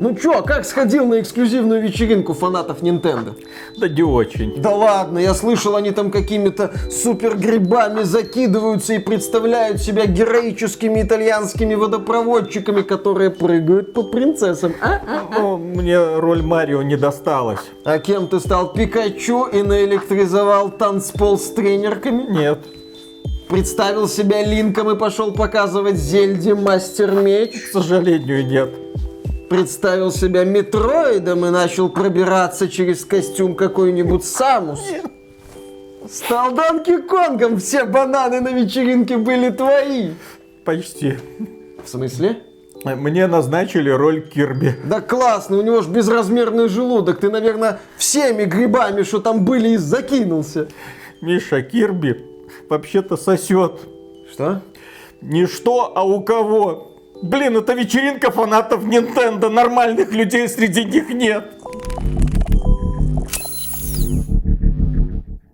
Ну чё, как сходил на эксклюзивную вечеринку фанатов Nintendo? Да не очень. Да ладно, я слышал, они там какими-то супер грибами закидываются и представляют себя героическими итальянскими водопроводчиками, которые прыгают по принцессам. А? Ну, мне роль Марио не досталась. А кем ты стал? Пикачу и наэлектризовал танцпол с тренерками? Нет. Представил себя Линком и пошел показывать Зельде Мастер Меч? К сожалению, нет. Представил себя Метроидом и начал пробираться через костюм какой-нибудь Самус? Стал Донки Конгом, все бананы на вечеринке были твои. Почти. В смысле? Мне назначили роль Кирби. Да классно, у него ж безразмерный желудок. Ты, наверное, всеми грибами, что там были, и закинулся. Миша, Кирби вообще-то сосет. Что? Не что, а у кого. Блин, это вечеринка фанатов Nintendo, нормальных людей среди них нет.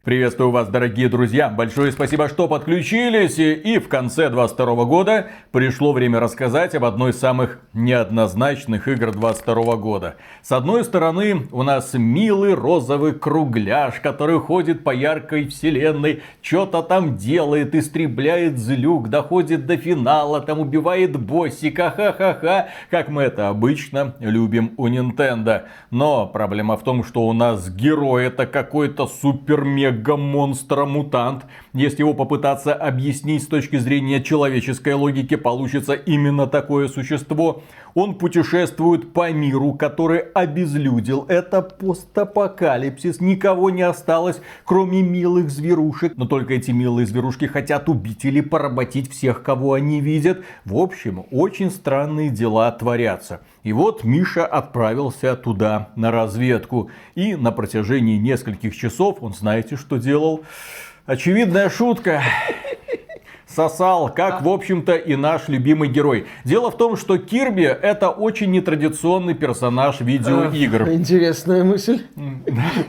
Приветствую вас, дорогие друзья. Большое спасибо, что подключились. И в конце 22 года пришло время рассказать об одной из самых неоднозначных игр 22 года. С одной стороны, у нас милый розовый кругляш, который ходит по яркой вселенной, что-то там делает, истребляет злюк, доходит до финала, там убивает боссика, ха-ха-ха, как мы это обычно любим у Nintendo. Но проблема в том, что у нас герой это какой-то супер-мега мега-монстра-мутант. Если его попытаться объяснить с точки зрения человеческой логики, получится именно такое существо. Он путешествует по миру, который обезлюдил. Это постапокалипсис. Никого не осталось, кроме милых зверушек. Но только эти милые зверушки хотят убить или поработить всех, кого они видят. В общем, очень странные дела творятся. И вот Миша отправился туда на разведку. И на протяжении нескольких часов он, знаете, что делал? Очевидная шутка сосал, как, в общем-то, и наш любимый герой. Дело в том, что Кирби это очень нетрадиционный персонаж видеоигр. Интересная мысль.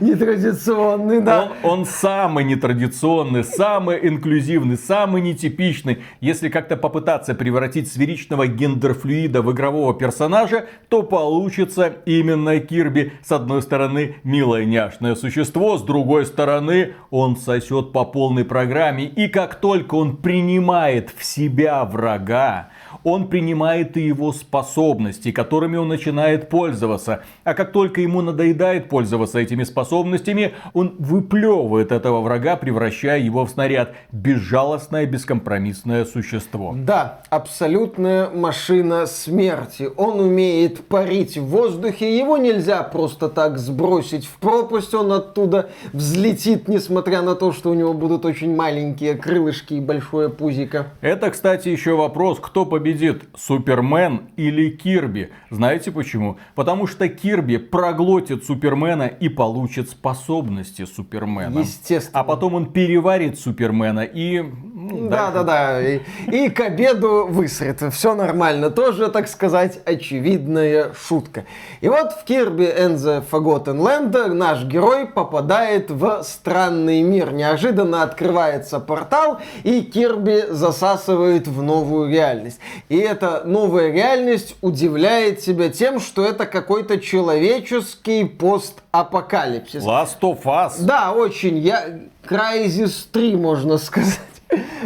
Нетрадиционный, да. Он, он самый нетрадиционный, самый инклюзивный, самый нетипичный. Если как-то попытаться превратить сферичного гендерфлюида в игрового персонажа, то получится именно Кирби. С одной стороны, милое няшное существо, с другой стороны, он сосет по полной программе. И как только он принимает принимает в себя врага, он принимает и его способности, которыми он начинает пользоваться. А как только ему надоедает пользоваться этими способностями, он выплевывает этого врага, превращая его в снаряд. Безжалостное, бескомпромиссное существо. Да, абсолютная машина смерти. Он умеет парить в воздухе, его нельзя просто так сбросить в пропасть, он оттуда взлетит, несмотря на то, что у него будут очень маленькие крылышки и большое пузико. Это, кстати, еще вопрос, кто победит победит Супермен или Кирби. Знаете почему? Потому что Кирби проглотит Супермена и получит способности Супермена. Естественно. А потом он переварит Супермена и... Ну, да, да, да. И, и к обеду высрет. Все нормально. Тоже, так сказать, очевидная шутка. И вот в Кирби and the Forgotten Land наш герой попадает в странный мир. Неожиданно открывается портал, и Кирби засасывает в новую реальность. И эта новая реальность удивляет тебя тем, что это какой-то человеческий постапокалипсис. Last of Us. Да, очень. Я... Crysis 3, можно сказать.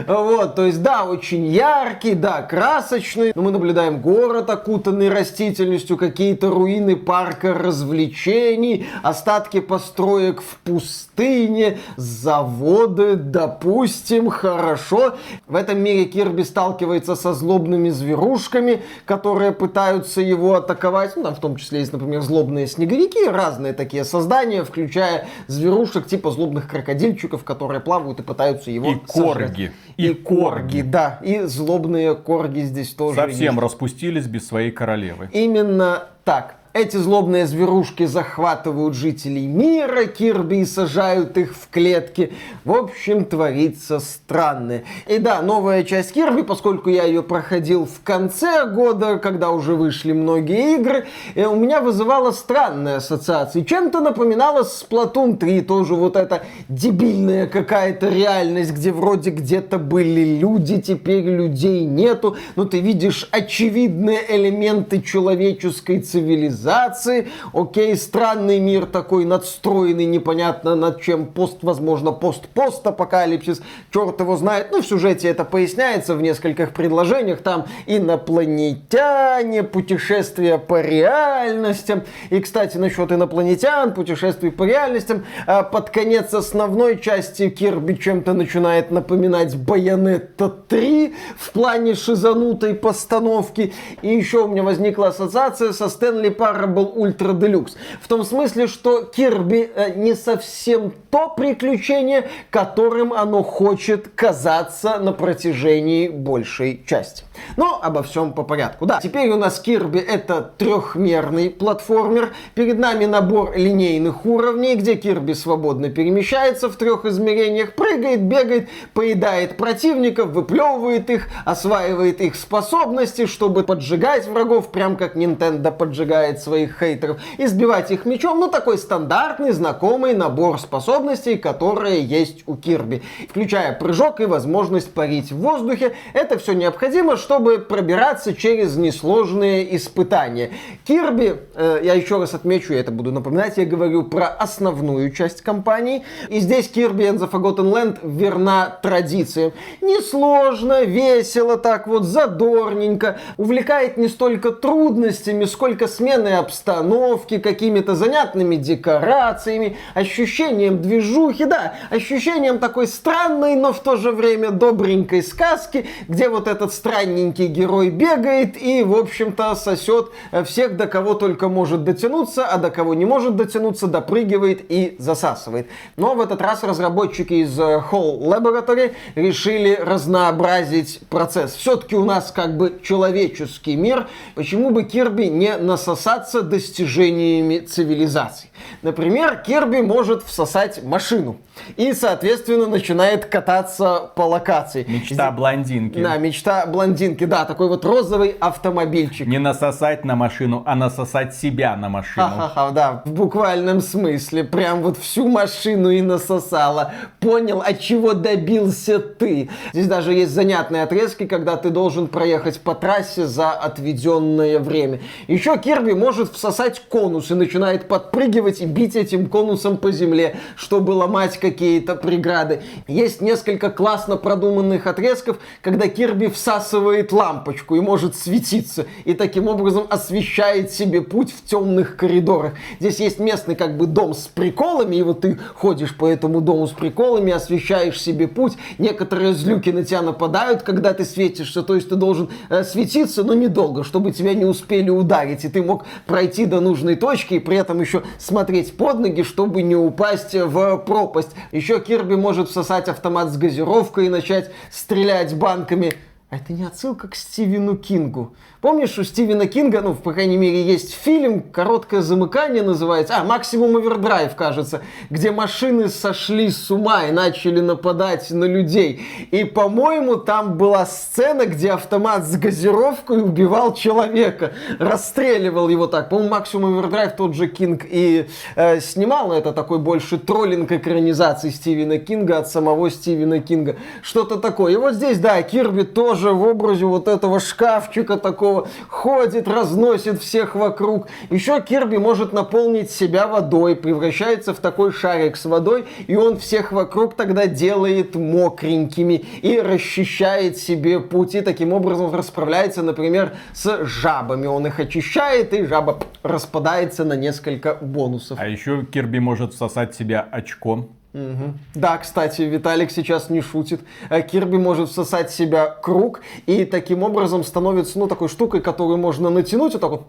Вот, то есть, да, очень яркий, да, красочный. Но мы наблюдаем город, окутанный растительностью, какие-то руины парка развлечений, остатки построек в пустыне, заводы, допустим, хорошо. В этом мире Кирби сталкивается со злобными зверушками, которые пытаются его атаковать. Ну, там в том числе есть, например, злобные снеговики, разные такие создания, включая зверушек типа злобных крокодильчиков, которые плавают и пытаются его и корги корги. И, и корги, да. И злобные корги здесь тоже Совсем есть. распустились без своей королевы. Именно так. Эти злобные зверушки захватывают жителей мира Кирби и сажают их в клетки. В общем, творится странное. И да, новая часть Кирби, поскольку я ее проходил в конце года, когда уже вышли многие игры, э, у меня вызывала странные ассоциации. Чем-то напоминала Splatoon 3, тоже вот эта дебильная какая-то реальность, где вроде где-то были люди, теперь людей нету, но ты видишь очевидные элементы человеческой цивилизации цивилизации. Окей, странный мир такой надстроенный, непонятно над чем, пост, возможно, пост-постапокалипсис, черт его знает. Ну, в сюжете это поясняется в нескольких предложениях. Там инопланетяне, путешествия по реальностям. И, кстати, насчет инопланетян, путешествий по реальностям, а, под конец основной части Кирби чем-то начинает напоминать Байонетта 3 в плане шизанутой постановки. И еще у меня возникла ассоциация со Stanley Parable Ultra Deluxe. В том смысле, что Кирби э, не совсем то приключение, которым оно хочет казаться на протяжении большей части. Но обо всем по порядку. Да, теперь у нас Кирби это трехмерный платформер. Перед нами набор линейных уровней, где Кирби свободно перемещается в трех измерениях, прыгает, бегает, поедает противников, выплевывает их, осваивает их способности, чтобы поджигать врагов, прям как Nintendo поджигает своих хейтеров, избивать их мечом. Ну, такой стандартный, знакомый набор способностей, которые есть у Кирби. Включая прыжок и возможность парить в воздухе. Это все необходимо, чтобы пробираться через несложные испытания. Кирби, э, я еще раз отмечу, я это буду напоминать, я говорю про основную часть компании. И здесь Kirby and the Forgotten Land верна традициям. Несложно, весело так вот, задорненько. Увлекает не столько трудностями, сколько сменой обстановки, какими-то занятными декорациями, ощущением движухи, да, ощущением такой странной, но в то же время добренькой сказки, где вот этот странненький герой бегает и, в общем-то, сосет всех, до кого только может дотянуться, а до кого не может дотянуться, допрыгивает и засасывает. Но в этот раз разработчики из э, Hall Laboratory решили разнообразить процесс. Все-таки у нас как бы человеческий мир. Почему бы Кирби не насосаться достижениями цивилизации? Например, Кирби может всосать машину и, соответственно, начинает кататься по локации. Мечта блондинки. Да, мечта блондинки, да, такой вот розовый автомобильчик. Не насосать на машину, а насосать себя на машину. Ха-ха-ха, да, в буквальном смысле. Прям вот всю машину и насосала. Понял, от чего добился ты. Здесь даже есть занятные отрезки, когда ты должен проехать по трассе за отведенное время. Еще Кирби может всосать конус и начинает подпрыгивать и бить этим конусом по земле, чтобы ломать какие-то преграды. Есть несколько классно продуманных отрезков, когда Кирби всасывает лампочку и может светиться, и таким образом освещает себе путь в темных коридорах. Здесь есть местный как бы дом с приколами, и вот ты ходишь по этому дому с приколами, освещаешь себе путь. Некоторые злюки на тебя нападают, когда ты светишься, то есть ты должен э, светиться, но недолго, чтобы тебя не успели ударить, и ты мог пройти до нужной точки, и при этом еще смотреть под ноги, чтобы не упасть в пропасть. Еще Кирби может всосать автомат с газировкой и начать стрелять банками. А это не отсылка к Стивену Кингу. Помнишь, у Стивена Кинга, ну, по крайней мере, есть фильм, короткое замыкание называется, а, Maximum Overdrive, кажется, где машины сошли с ума и начали нападать на людей. И, по-моему, там была сцена, где автомат с газировкой убивал человека, расстреливал его так. По-моему, Maximum Overdrive тот же Кинг и э, снимал, это такой больше троллинг экранизации Стивена Кинга от самого Стивена Кинга. Что-то такое. И вот здесь, да, Кирби тоже в образе вот этого шкафчика такого ходит, разносит всех вокруг. Еще Кирби может наполнить себя водой, превращается в такой шарик с водой, и он всех вокруг тогда делает мокренькими и расчищает себе пути. Таким образом расправляется, например, с жабами. Он их очищает, и жаба распадается на несколько бонусов. А еще Кирби может всосать себя очком. Угу. Да, кстати, Виталик сейчас не шутит. Э, Кирби может всосать в себя круг и таким образом становится, ну, такой штукой, которую можно натянуть, вот так вот,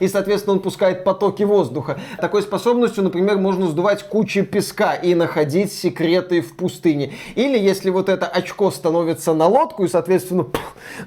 и, соответственно, он пускает потоки воздуха. Такой способностью, например, можно сдувать кучи песка и находить секреты в пустыне. Или если вот это очко становится на лодку и, соответственно,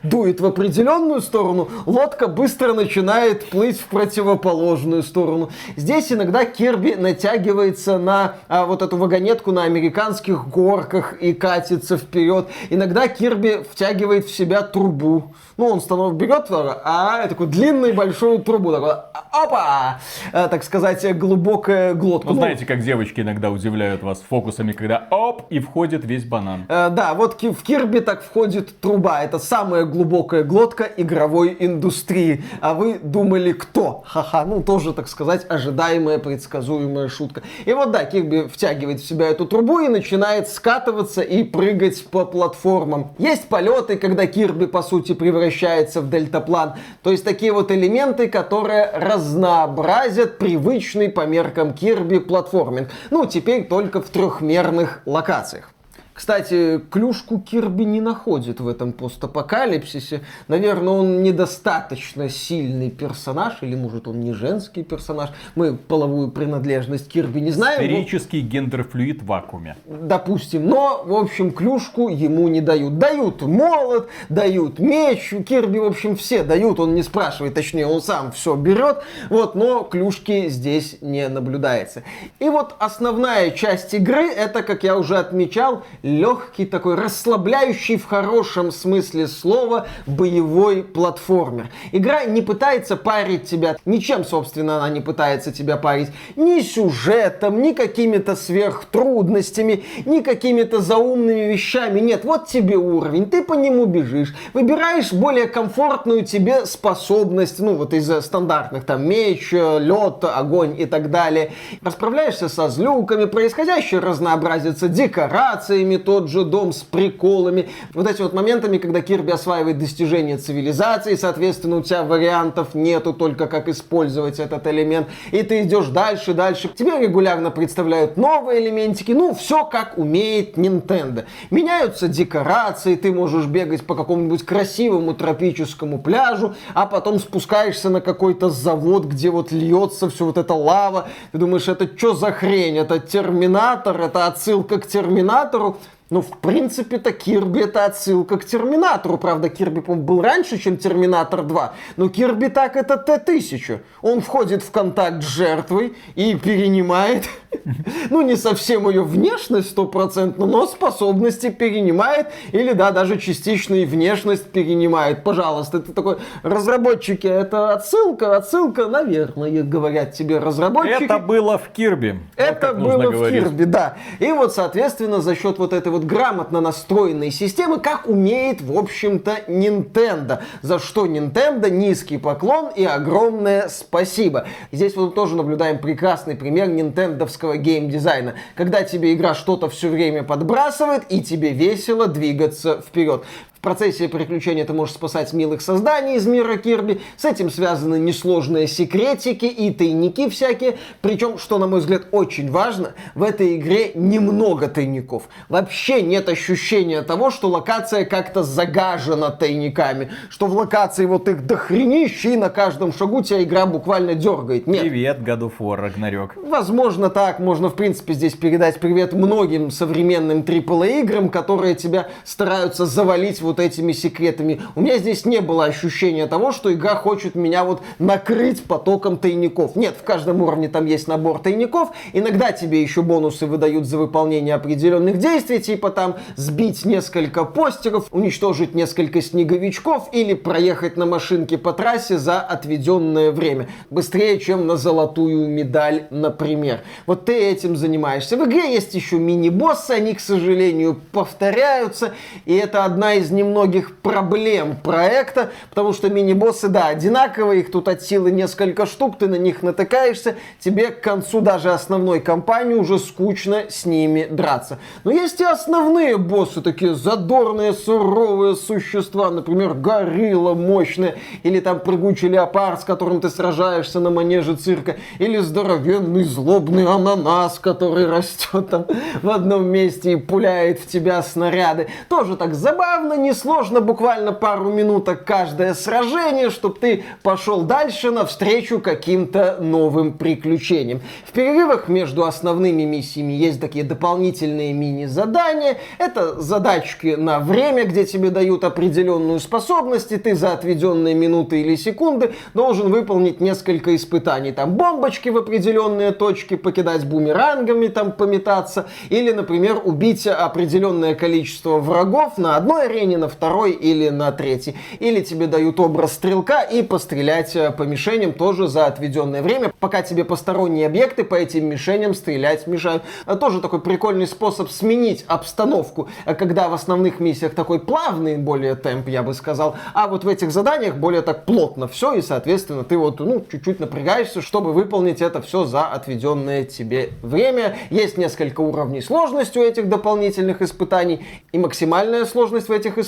дует в определенную сторону, лодка быстро начинает плыть в противоположную сторону. Здесь иногда Кирби натягивается на а, вот эту вагонетку на американских горках и катится вперед. Иногда Кирби втягивает в себя трубу. Ну, он станов берет, а такую длинную большую трубу было опа, э, так сказать, глубокая глотка. Ну, знаете, как девочки иногда удивляют вас фокусами, когда оп, и входит весь банан. Э, да, вот в Кирби так входит труба. Это самая глубокая глотка игровой индустрии. А вы думали, кто? Ха-ха, ну тоже, так сказать, ожидаемая, предсказуемая шутка. И вот да, Кирби втягивает в себя эту трубу и начинает скатываться и прыгать по платформам. Есть полеты, когда Кирби, по сути, превращается в дельтаплан. То есть такие вот элементы, которые разнообразят привычный по меркам Кирби платформинг. Ну, теперь только в трехмерных локациях. Кстати, клюшку Кирби не находит в этом постапокалипсисе. Наверное, он недостаточно сильный персонаж, или может он не женский персонаж. Мы половую принадлежность Кирби не знаем. Сферический но... гендерфлюид в вакууме. Допустим. Но, в общем, клюшку ему не дают. Дают молот, дают меч. Кирби, в общем, все дают. Он не спрашивает, точнее, он сам все берет. Вот, но клюшки здесь не наблюдается. И вот основная часть игры, это, как я уже отмечал, легкий такой, расслабляющий в хорошем смысле слова боевой платформер. Игра не пытается парить тебя, ничем, собственно, она не пытается тебя парить, ни сюжетом, ни какими-то сверхтрудностями, ни какими-то заумными вещами. Нет, вот тебе уровень, ты по нему бежишь, выбираешь более комфортную тебе способность, ну вот из стандартных, там, меч, лед, огонь и так далее. Расправляешься со злюками, происходящее разнообразится декорациями, и тот же дом с приколами. Вот эти вот моментами, когда Кирби осваивает достижения цивилизации, соответственно, у тебя вариантов нету только как использовать этот элемент. И ты идешь дальше, дальше. Тебе регулярно представляют новые элементики. Ну, все как умеет Nintendo. Меняются декорации, ты можешь бегать по какому-нибудь красивому тропическому пляжу, а потом спускаешься на какой-то завод, где вот льется все вот эта лава. Ты думаешь, это что за хрень? Это Терминатор? Это отсылка к Терминатору? Ну, в принципе-то Кирби это отсылка к Терминатору. Правда, Кирби, по был раньше, чем Терминатор 2. Но Кирби так это Т-1000. Он входит в контакт с жертвой и перенимает, ну, не совсем ее внешность стопроцентно, но способности перенимает. Или, да, даже частичную внешность перенимает. Пожалуйста, это такой, разработчики, это отсылка, отсылка, наверное, говорят тебе разработчики. Это было в Кирби. Это вот было в Кирби, да. И вот, соответственно, за счет вот этой вот грамотно настроенной системы, как умеет, в общем-то, Nintendo. За что Nintendo низкий поклон и огромное спасибо. Здесь вот тоже наблюдаем прекрасный пример нинтендовского геймдизайна, когда тебе игра что-то все время подбрасывает и тебе весело двигаться вперед процессе приключения ты можешь спасать милых созданий из мира Кирби. С этим связаны несложные секретики и тайники всякие. Причем, что, на мой взгляд, очень важно, в этой игре немного тайников. Вообще нет ощущения того, что локация как-то загажена тайниками. Что в локации вот их дохренище, и на каждом шагу тебя игра буквально дергает. Нет. Привет, God of War, Рагнарёк. Возможно, так. Можно, в принципе, здесь передать привет многим современным AAA играм, которые тебя стараются завалить вот вот этими секретами. У меня здесь не было ощущения того, что игра хочет меня вот накрыть потоком тайников. Нет, в каждом уровне там есть набор тайников. Иногда тебе еще бонусы выдают за выполнение определенных действий, типа там сбить несколько постеров, уничтожить несколько снеговичков или проехать на машинке по трассе за отведенное время. Быстрее, чем на золотую медаль, например. Вот ты этим занимаешься. В игре есть еще мини-боссы, они, к сожалению, повторяются. И это одна из немногих немногих проблем проекта, потому что мини-боссы, да, одинаковые, их тут от силы несколько штук, ты на них натыкаешься, тебе к концу даже основной кампании уже скучно с ними драться. Но есть и основные боссы, такие задорные, суровые существа, например, горилла мощная, или там прыгучий леопард, с которым ты сражаешься на манеже цирка, или здоровенный злобный ананас, который растет там в одном месте и пуляет в тебя снаряды. Тоже так забавно, несложно, буквально пару минуток каждое сражение, чтобы ты пошел дальше навстречу каким-то новым приключениям. В перерывах между основными миссиями есть такие дополнительные мини-задания. Это задачки на время, где тебе дают определенную способность, и ты за отведенные минуты или секунды должен выполнить несколько испытаний. Там бомбочки в определенные точки покидать бумерангами, там пометаться, или, например, убить определенное количество врагов на одной арене, не на второй или на третий. Или тебе дают образ стрелка и пострелять э, по мишеням тоже за отведенное время, пока тебе посторонние объекты по этим мишеням стрелять мешают. А тоже такой прикольный способ сменить обстановку, э, когда в основных миссиях такой плавный более темп, я бы сказал, а вот в этих заданиях более так плотно все, и, соответственно, ты вот, ну, чуть-чуть напрягаешься, чтобы выполнить это все за отведенное тебе время. Есть несколько уровней сложности у этих дополнительных испытаний, и максимальная сложность в этих испытаниях,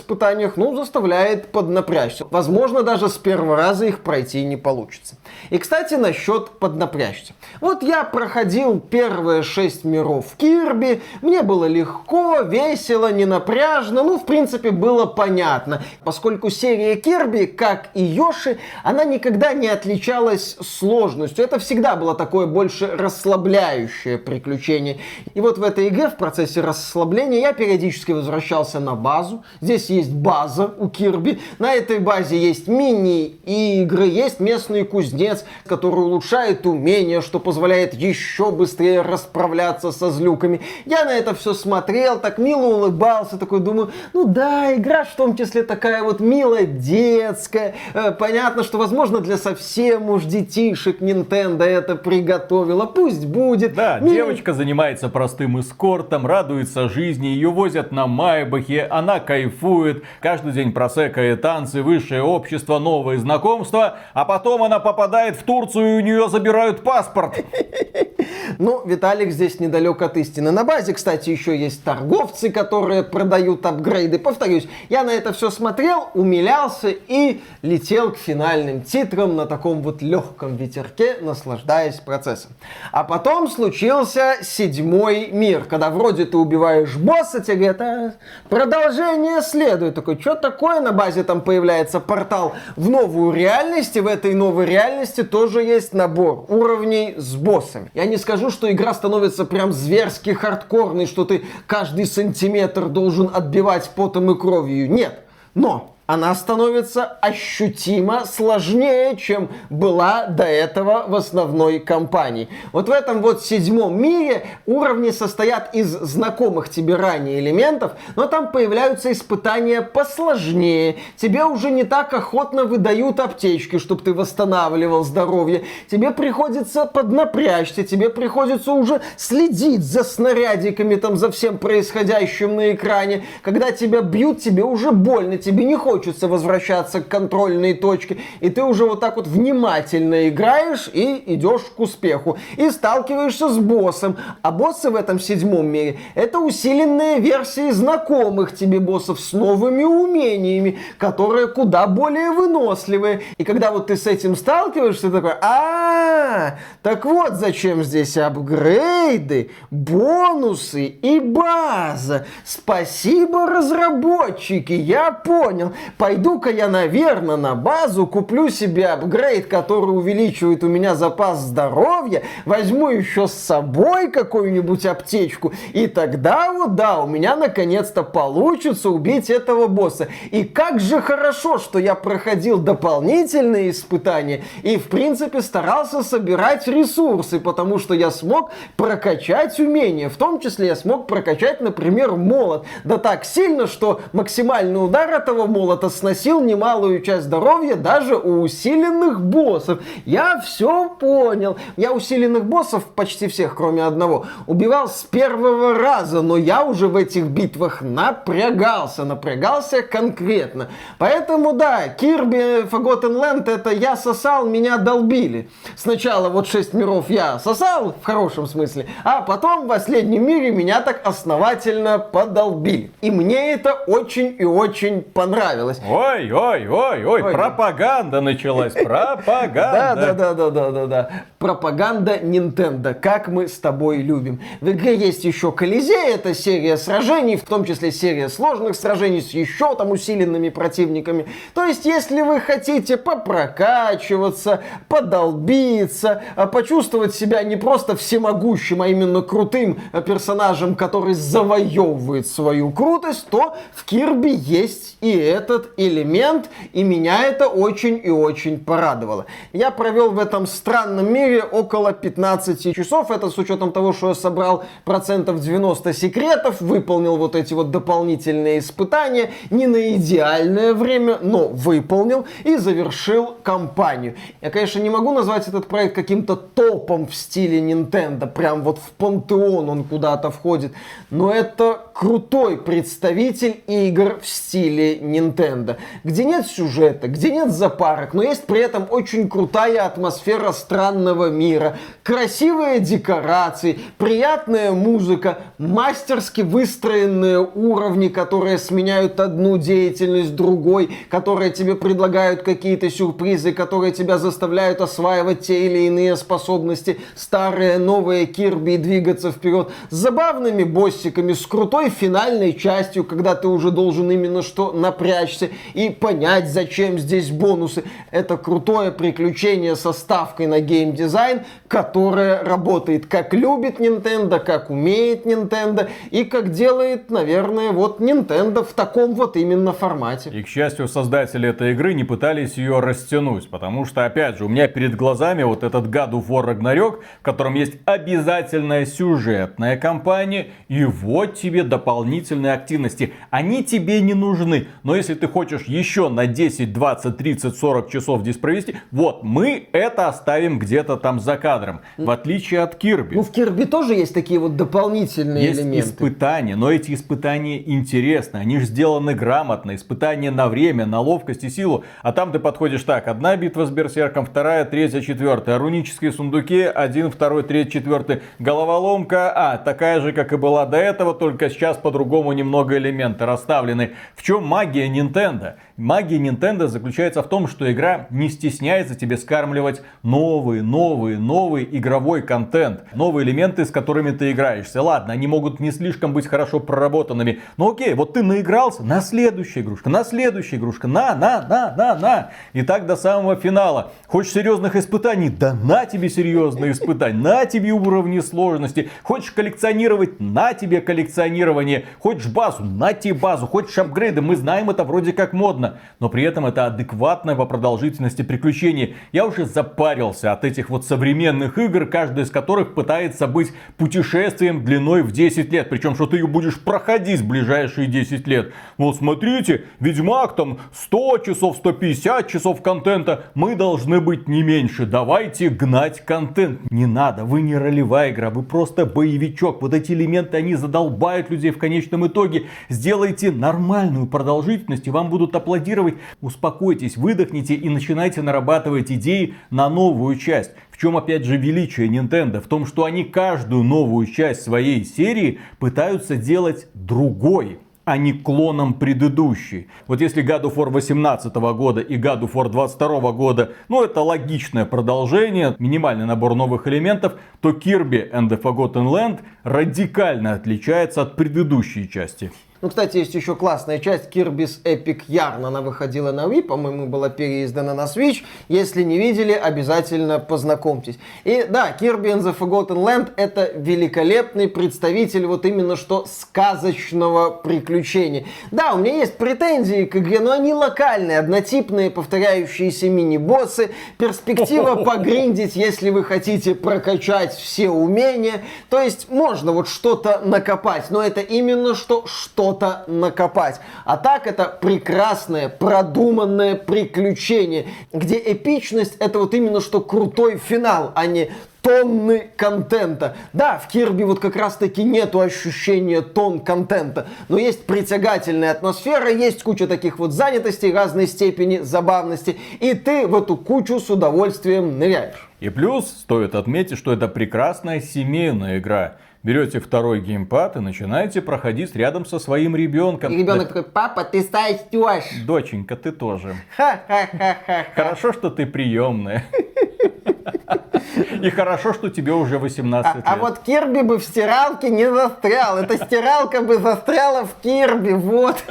ну, заставляет поднапрячься. Возможно, даже с первого раза их пройти не получится. И, кстати, насчет поднапрячься. Вот я проходил первые шесть миров Кирби, мне было легко, весело, не напряжно, ну, в принципе, было понятно, поскольку серия Кирби, как и Йоши, она никогда не отличалась сложностью. Это всегда было такое больше расслабляющее приключение. И вот в этой игре в процессе расслабления я периодически возвращался на базу. Здесь есть база у Кирби. На этой базе есть мини-игры, есть местный кузнец, который улучшает умения, что позволяет еще быстрее расправляться со злюками. Я на это все смотрел, так мило улыбался, такой думаю, ну да, игра в том числе такая вот милая, детская. Э, понятно, что, возможно, для совсем уж детишек Nintendo это приготовила. Пусть будет. Да, Мил... девочка занимается простым эскортом, радуется жизни, ее возят на Майбахе, она кайфует, каждый день просекает танцы, высшее общество, новые знакомства, а потом она попадает в Турцию и у нее забирают паспорт. Ну, Виталик здесь недалек от истины. На базе, кстати, еще есть торговцы, которые продают апгрейды. Повторюсь, я на это все смотрел, умилялся и летел к финальным титрам на таком вот легком ветерке, наслаждаясь процессом. А потом случился седьмой мир, когда вроде ты убиваешь босса, тебе говорят, а, продолжение следует. Такой, что такое на базе там появляется портал в новую реальность, и в этой новой реальности тоже есть набор уровней с боссами. Я не скажу, что игра становится прям зверски хардкорной, что ты каждый сантиметр должен отбивать потом и кровью. Нет. Но она становится ощутимо сложнее, чем была до этого в основной кампании. Вот в этом вот седьмом мире уровни состоят из знакомых тебе ранее элементов, но там появляются испытания посложнее. Тебе уже не так охотно выдают аптечки, чтобы ты восстанавливал здоровье. Тебе приходится поднапрячься, тебе приходится уже следить за снарядиками, там, за всем происходящим на экране. Когда тебя бьют, тебе уже больно, тебе не хочется хочется возвращаться к контрольной точке, и ты уже вот так вот внимательно играешь и идешь к успеху. И сталкиваешься с боссом. А боссы в этом седьмом мире это усиленные версии знакомых тебе боссов с новыми умениями, которые куда более выносливые. И когда вот ты с этим сталкиваешься, ты такой, а, так вот зачем здесь апгрейды, бонусы и база. Спасибо, разработчики, я понял. Пойду-ка я, наверное, на базу, куплю себе апгрейд, который увеличивает у меня запас здоровья, возьму еще с собой какую-нибудь аптечку, и тогда вот, да, у меня наконец-то получится убить этого босса. И как же хорошо, что я проходил дополнительные испытания и, в принципе, старался собирать ресурсы, потому что я смог прокачать умения. В том числе я смог прокачать, например, молот. Да так сильно, что максимальный удар этого молота золото сносил немалую часть здоровья даже у усиленных боссов. Я все понял. Я усиленных боссов, почти всех, кроме одного, убивал с первого раза, но я уже в этих битвах напрягался, напрягался конкретно. Поэтому, да, Kirby Forgotten Land это я сосал, меня долбили. Сначала вот шесть миров я сосал, в хорошем смысле, а потом в последнем мире меня так основательно подолбили. И мне это очень и очень понравилось понравилось. Ой, ой, ой, ой, ой. пропаганда началась, пропаганда. Да, да, да, да, да, да, да. Пропаганда Nintendo, как мы с тобой любим. В игре есть еще Колизей, это серия сражений, в том числе серия сложных сражений с еще там усиленными противниками. То есть, если вы хотите попрокачиваться, подолбиться, а почувствовать себя не просто всемогущим, а именно крутым персонажем, который завоевывает свою крутость, то в Кирби есть и это этот элемент, и меня это очень и очень порадовало. Я провел в этом странном мире около 15 часов, это с учетом того, что я собрал процентов 90 секретов, выполнил вот эти вот дополнительные испытания, не на идеальное время, но выполнил и завершил кампанию. Я, конечно, не могу назвать этот проект каким-то топом в стиле Nintendo, прям вот в пантеон он куда-то входит, но это крутой представитель игр в стиле Nintendo, где нет сюжета, где нет запарок, но есть при этом очень крутая атмосфера странного мира, красивые декорации, приятная музыка, мастерски выстроенные уровни, которые сменяют одну деятельность другой, которые тебе предлагают какие-то сюрпризы, которые тебя заставляют осваивать те или иные способности, старые, новые Кирби и двигаться вперед, с забавными боссиками, с крутой финальной частью, когда ты уже должен именно что напрячься и понять, зачем здесь бонусы. Это крутое приключение со ставкой на геймдизайн, которое работает как любит Nintendo, как умеет Nintendo и как делает, наверное, вот Nintendo в таком вот именно формате. И, к счастью, создатели этой игры не пытались ее растянуть, потому что, опять же, у меня перед глазами вот этот God of War в котором есть обязательная сюжетная кампания, и вот тебе дополнительные активности. Они тебе не нужны, но если ты хочешь еще на 10, 20, 30, 40 часов здесь провести, вот мы это оставим где-то там за кадром, в отличие от Кирби. Ну, в Кирби тоже есть такие вот дополнительные есть элементы. испытания, но эти испытания интересны, они же сделаны грамотно, испытания на время, на ловкость и силу, а там ты подходишь так, одна битва с берсерком, вторая, третья, четвертая, рунические сундуки, один, второй, третий, четвертый, головоломка, а, такая же, как и была до этого, только сейчас по-другому немного элементы расставлены. В чем магия Nintendo? Магия Nintendo заключается в том, что игра не стесняется тебе скармливать новый, новый, новый игровой контент. Новые элементы, с которыми ты играешься. Ладно, они могут не слишком быть хорошо проработанными. Но окей, вот ты наигрался, на следующая игрушка, на следующая игрушка, на, на, на, на, на. И так до самого финала. Хочешь серьезных испытаний? Да на тебе серьезные испытания, на тебе уровни сложности. Хочешь коллекционировать? На тебе коллекционирование. Хочешь базу? На тебе базу. Хочешь апгрейды? Мы знаем это вроде как модно но при этом это адекватное по продолжительности приключение. Я уже запарился от этих вот современных игр, каждая из которых пытается быть путешествием длиной в 10 лет. Причем, что ты ее будешь проходить в ближайшие 10 лет. Вот смотрите, Ведьмак там 100 часов, 150 часов контента. Мы должны быть не меньше. Давайте гнать контент. Не надо, вы не ролевая игра, вы просто боевичок. Вот эти элементы, они задолбают людей в конечном итоге. Сделайте нормальную продолжительность, и вам будут аплодировать, успокойтесь, выдохните и начинайте нарабатывать идеи на новую часть. В чем опять же величие Nintendo? В том, что они каждую новую часть своей серии пытаются делать другой а не клоном предыдущей. Вот если God of War 18 года и God of War 22 года, ну это логичное продолжение, минимальный набор новых элементов, то Kirby and the Forgotten Land радикально отличается от предыдущей части. Ну, кстати, есть еще классная часть Kirby's Epic Yarn. Она выходила на Wii, по-моему, была переиздана на Switch. Если не видели, обязательно познакомьтесь. И да, Kirby and the Forgotten Land это великолепный представитель вот именно что сказочного приключения. Да, у меня есть претензии к игре, но они локальные, однотипные, повторяющиеся мини-боссы, перспектива погриндить, если вы хотите прокачать все умения. То есть можно вот что-то накопать, но это именно что что что-то накопать. А так это прекрасное, продуманное приключение, где эпичность это вот именно что крутой финал, а не тонны контента. Да, в Кирби вот как раз таки нету ощущения тон контента, но есть притягательная атмосфера, есть куча таких вот занятостей разной степени забавности, и ты в эту кучу с удовольствием ныряешь. И плюс стоит отметить, что это прекрасная семейная игра берете второй геймпад и начинаете проходить рядом со своим ребенком. И ребенок да... такой, папа, ты сойдешь. Доченька, ты тоже. Хорошо, что ты приемная. И хорошо, что тебе уже 18 а, лет. А вот Кирби бы в стиралке не застрял. Эта стиралка бы застряла в Кирби, вот.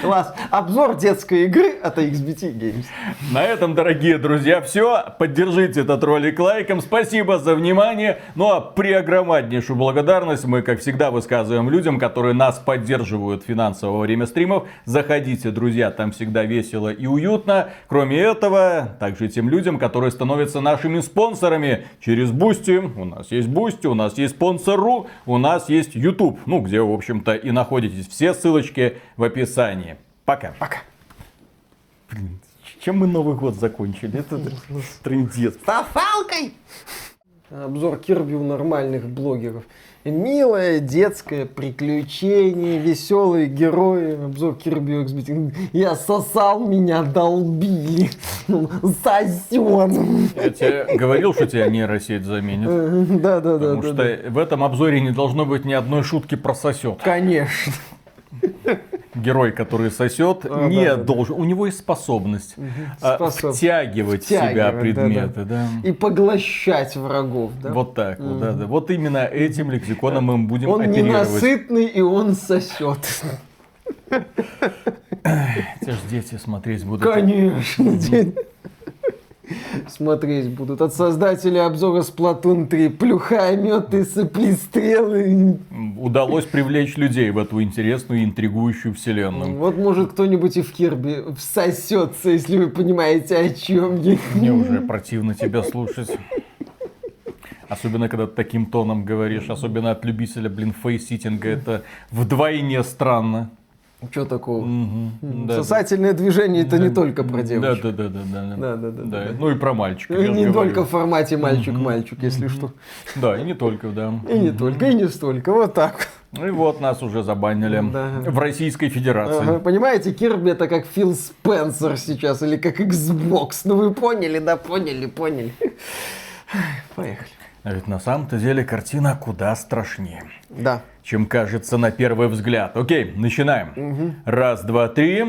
Класс. Обзор детской игры от XBT Games. На этом, дорогие друзья, все. Поддержите этот ролик лайком. Спасибо за внимание. Ну а преогромаднейшую благодарность мы, как всегда, высказываем людям, которые нас поддерживают финансово во время стримов. Заходите, друзья, там всегда весело и уютно. Кроме этого, также тем людям, которые становятся нашими спонсорами через Boosty. У нас есть Boosty, у нас есть Sponsr, у нас есть YouTube. Ну, где, в общем-то, и находитесь. Все ссылочки в описании. Пока. Пока. Блин, чем мы Новый год закончили? Это трындец. Тофалкой! Обзор Кирби у нормальных блогеров. Милое, детское приключение, веселые герои. Обзор Кирби у XBT. Я сосал, меня долбили. Сосет. Я тебе говорил, что тебя нейросеть заменит. Да, да, да. Потому да, что в этом обзоре не должно быть ни одной шутки про сосет. Конечно. Герой, который сосет, А, не да, да, да. должен. У него есть способность Способ- втягивать в себя Втягивать, да, предметы. Да, И поглощать врагов. Да? Вот так вот, да, да. Вот именно этим лексиконом мы будем Он оперировать. ненасытный и он сосет. Те ж дети смотреть будут. Конечно. день. Смотреть будут от создателей обзора Splatoon 3. Плюха, меты, сопли. Удалось привлечь людей в эту интересную и интригующую вселенную. Вот может кто-нибудь и в Кирби всосется, если вы понимаете, о чем я. Мне уже противно тебя слушать. Особенно, когда ты таким тоном говоришь, особенно от любителя, блин, фейситинга, это вдвойне странно. Что такого? Мгм. Да, Сосательное движение это да. не только про Да, девочек. да, да, да, да. Да, да, да, да. Ну и про мальчика. И не только в формате мальчик-мальчик, если что. Да, и не только, да. И не только, и не столько. Вот так. Ну и вот нас уже забанили Да. в Российской Федерации. Ага, Понимаете, Кирби это как Фил Спенсер сейчас, или как Xbox. Ну вы поняли, да, поняли, поняли. Поехали. А ведь на самом-то деле картина куда страшнее. Да. чем кажется на первый взгляд. Окей, начинаем. Раз, два, три.